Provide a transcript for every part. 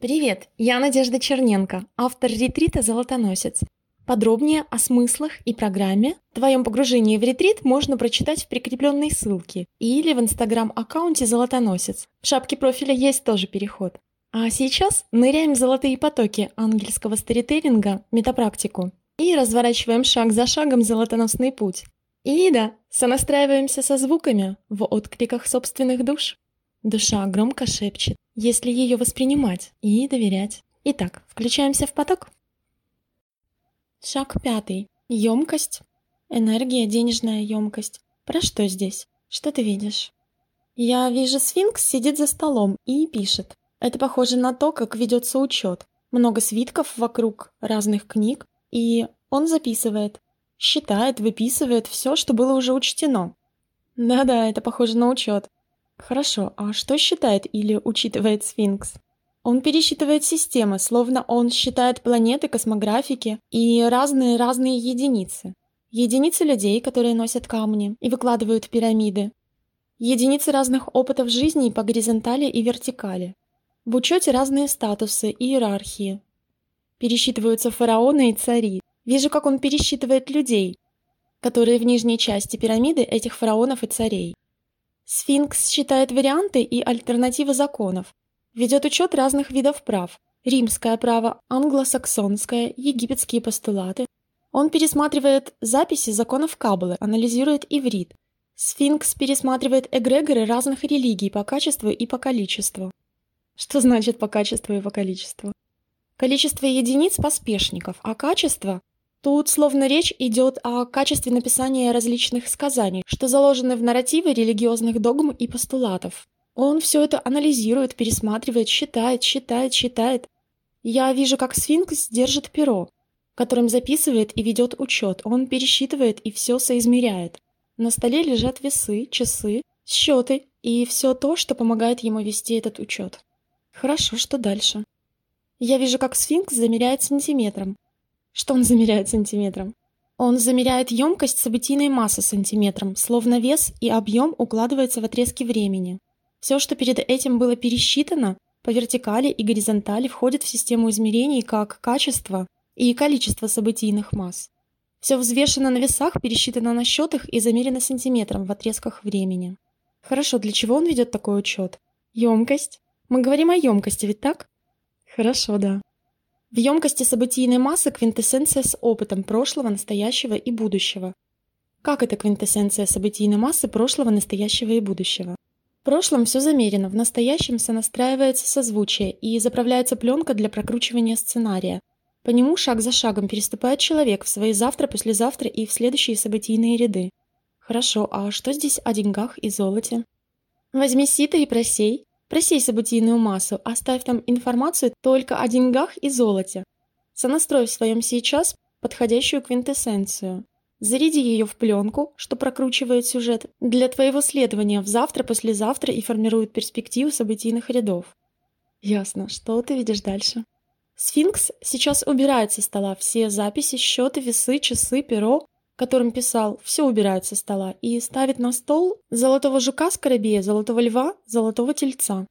Привет, я Надежда Черненко, автор ретрита «Золотоносец». Подробнее о смыслах и программе твоем погружении в ретрит можно прочитать в прикрепленной ссылке или в инстаграм-аккаунте «Золотоносец». В шапке профиля есть тоже переход. А сейчас ныряем в золотые потоки ангельского сторителлинга, метапрактику, и разворачиваем шаг за шагом золотоносный путь. И да, сонастраиваемся со звуками в откликах собственных душ. Душа громко шепчет, если ее воспринимать и доверять. Итак, включаемся в поток. Шаг пятый. Емкость. Энергия, денежная емкость. Про что здесь? Что ты видишь? Я вижу сфинкс сидит за столом и пишет. Это похоже на то, как ведется учет. Много свитков вокруг, разных книг, и он записывает. Считает, выписывает все, что было уже учтено. Да-да, это похоже на учет. Хорошо, а что считает или учитывает сфинкс? Он пересчитывает системы, словно он считает планеты, космографики и разные-разные единицы. Единицы людей, которые носят камни и выкладывают пирамиды. Единицы разных опытов жизни по горизонтали и вертикали. В учете разные статусы и иерархии. Пересчитываются фараоны и цари. Вижу, как он пересчитывает людей, которые в нижней части пирамиды этих фараонов и царей. Сфинкс считает варианты и альтернативы законов, ведет учет разных видов прав, римское право, англосаксонское, египетские постулаты. Он пересматривает записи законов Каббалы, анализирует иврит. Сфинкс пересматривает эгрегоры разных религий по качеству и по количеству. Что значит по качеству и по количеству? Количество единиц поспешников, а качество Тут словно речь идет о качестве написания различных сказаний, что заложены в нарративы религиозных догм и постулатов. Он все это анализирует, пересматривает, считает, считает, считает. Я вижу, как сфинкс держит перо, которым записывает и ведет учет. Он пересчитывает и все соизмеряет. На столе лежат весы, часы, счеты и все то, что помогает ему вести этот учет. Хорошо, что дальше? Я вижу, как сфинкс замеряет сантиметром, что он замеряет сантиметром? Он замеряет емкость событийной массы сантиметром, словно вес и объем укладываются в отрезки времени. Все, что перед этим было пересчитано, по вертикали и горизонтали входит в систему измерений как качество и количество событийных масс. Все взвешено на весах, пересчитано на счетах и замерено сантиметром в отрезках времени. Хорошо, для чего он ведет такой учет? Емкость? Мы говорим о емкости, ведь так? Хорошо, да. В емкости событийной массы квинтэссенция с опытом прошлого, настоящего и будущего. Как это квинтэссенция событийной массы прошлого, настоящего и будущего? В прошлом все замерено, в настоящем сонастраивается созвучие и заправляется пленка для прокручивания сценария. По нему шаг за шагом переступает человек в свои завтра, послезавтра и в следующие событийные ряды. Хорошо, а что здесь о деньгах и золоте? Возьми сито и просей, Просей событийную массу, оставь там информацию только о деньгах и золоте. Сонастрой в своем сейчас подходящую квинтэссенцию. Заряди ее в пленку, что прокручивает сюжет, для твоего следования в завтра, послезавтра и формирует перспективу событийных рядов. Ясно. Что ты видишь дальше? Сфинкс сейчас убирает со стола все записи, счеты, весы, часы, перо, которым писал, все убирает со стола и ставит на стол золотого жука скоробея, золотого льва, золотого тельца.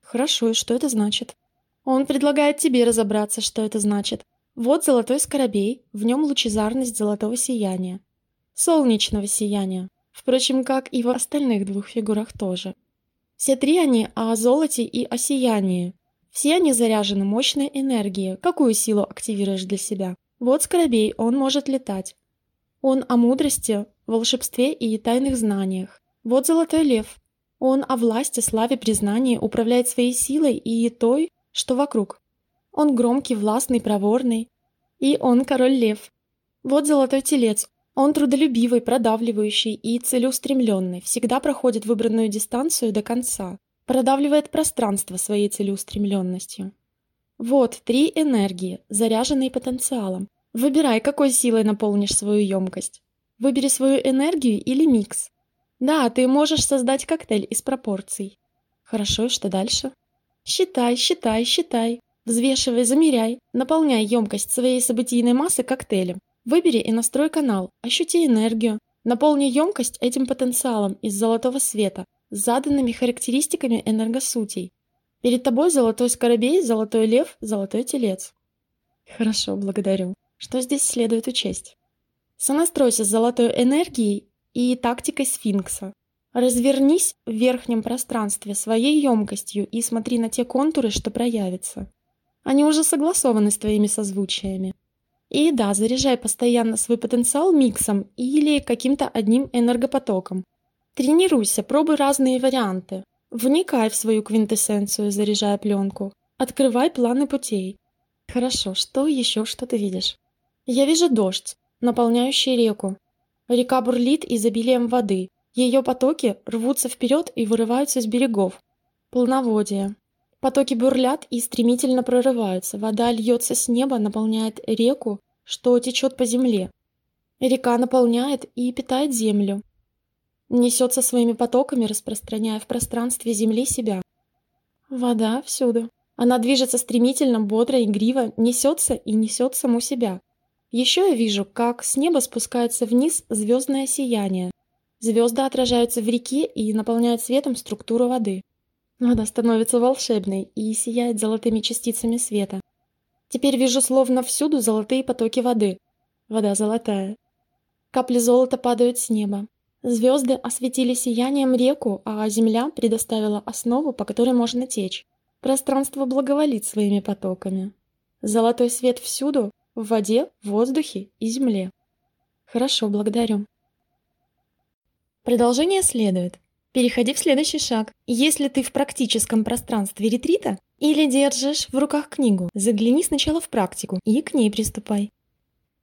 Хорошо, и что это значит? Он предлагает тебе разобраться, что это значит. Вот золотой скоробей, в нем лучезарность золотого сияния. Солнечного сияния. Впрочем, как и в остальных двух фигурах тоже. Все три они о золоте и о сиянии. Все они заряжены мощной энергией. Какую силу активируешь для себя? Вот скоробей, он может летать. Он о мудрости, волшебстве и тайных знаниях. Вот золотой лев. Он о власти, славе, признании управляет своей силой и той, что вокруг. Он громкий, властный, проворный. И он король лев. Вот золотой телец. Он трудолюбивый, продавливающий и целеустремленный, всегда проходит выбранную дистанцию до конца, продавливает пространство своей целеустремленностью. Вот три энергии, заряженные потенциалом, Выбирай, какой силой наполнишь свою емкость. Выбери свою энергию или микс. Да, ты можешь создать коктейль из пропорций. Хорошо, что дальше? Считай, считай, считай. Взвешивай, замеряй. Наполняй емкость своей событийной массы коктейлем. Выбери и настрой канал. Ощути энергию. Наполни емкость этим потенциалом из золотого света с заданными характеристиками энергосутей. Перед тобой золотой скоробей, золотой лев, золотой телец. Хорошо, благодарю. Что здесь следует учесть? Сонастройся с золотой энергией и тактикой сфинкса. Развернись в верхнем пространстве своей емкостью и смотри на те контуры, что проявятся. Они уже согласованы с твоими созвучиями. И да, заряжай постоянно свой потенциал миксом или каким-то одним энергопотоком. Тренируйся, пробуй разные варианты. Вникай в свою квинтэссенцию, заряжая пленку. Открывай планы путей. Хорошо, что еще, что ты видишь? Я вижу дождь, наполняющий реку. Река бурлит изобилием воды. Ее потоки рвутся вперед и вырываются с берегов. Полноводие. Потоки бурлят и стремительно прорываются. Вода льется с неба, наполняет реку, что течет по земле. Река наполняет и питает землю. Несется своими потоками, распространяя в пространстве земли себя. Вода всюду. Она движется стремительно, бодро, игриво, несется и несет саму себя. Еще я вижу, как с неба спускается вниз звездное сияние. Звезды отражаются в реке и наполняют светом структуру воды. Вода становится волшебной и сияет золотыми частицами света. Теперь вижу словно всюду золотые потоки воды. Вода золотая. Капли золота падают с неба. Звезды осветили сиянием реку, а земля предоставила основу, по которой можно течь. Пространство благоволит своими потоками. Золотой свет всюду, в воде, воздухе и земле. Хорошо, благодарю. Продолжение следует. Переходи в следующий шаг. Если ты в практическом пространстве ретрита или держишь в руках книгу, загляни сначала в практику и к ней приступай.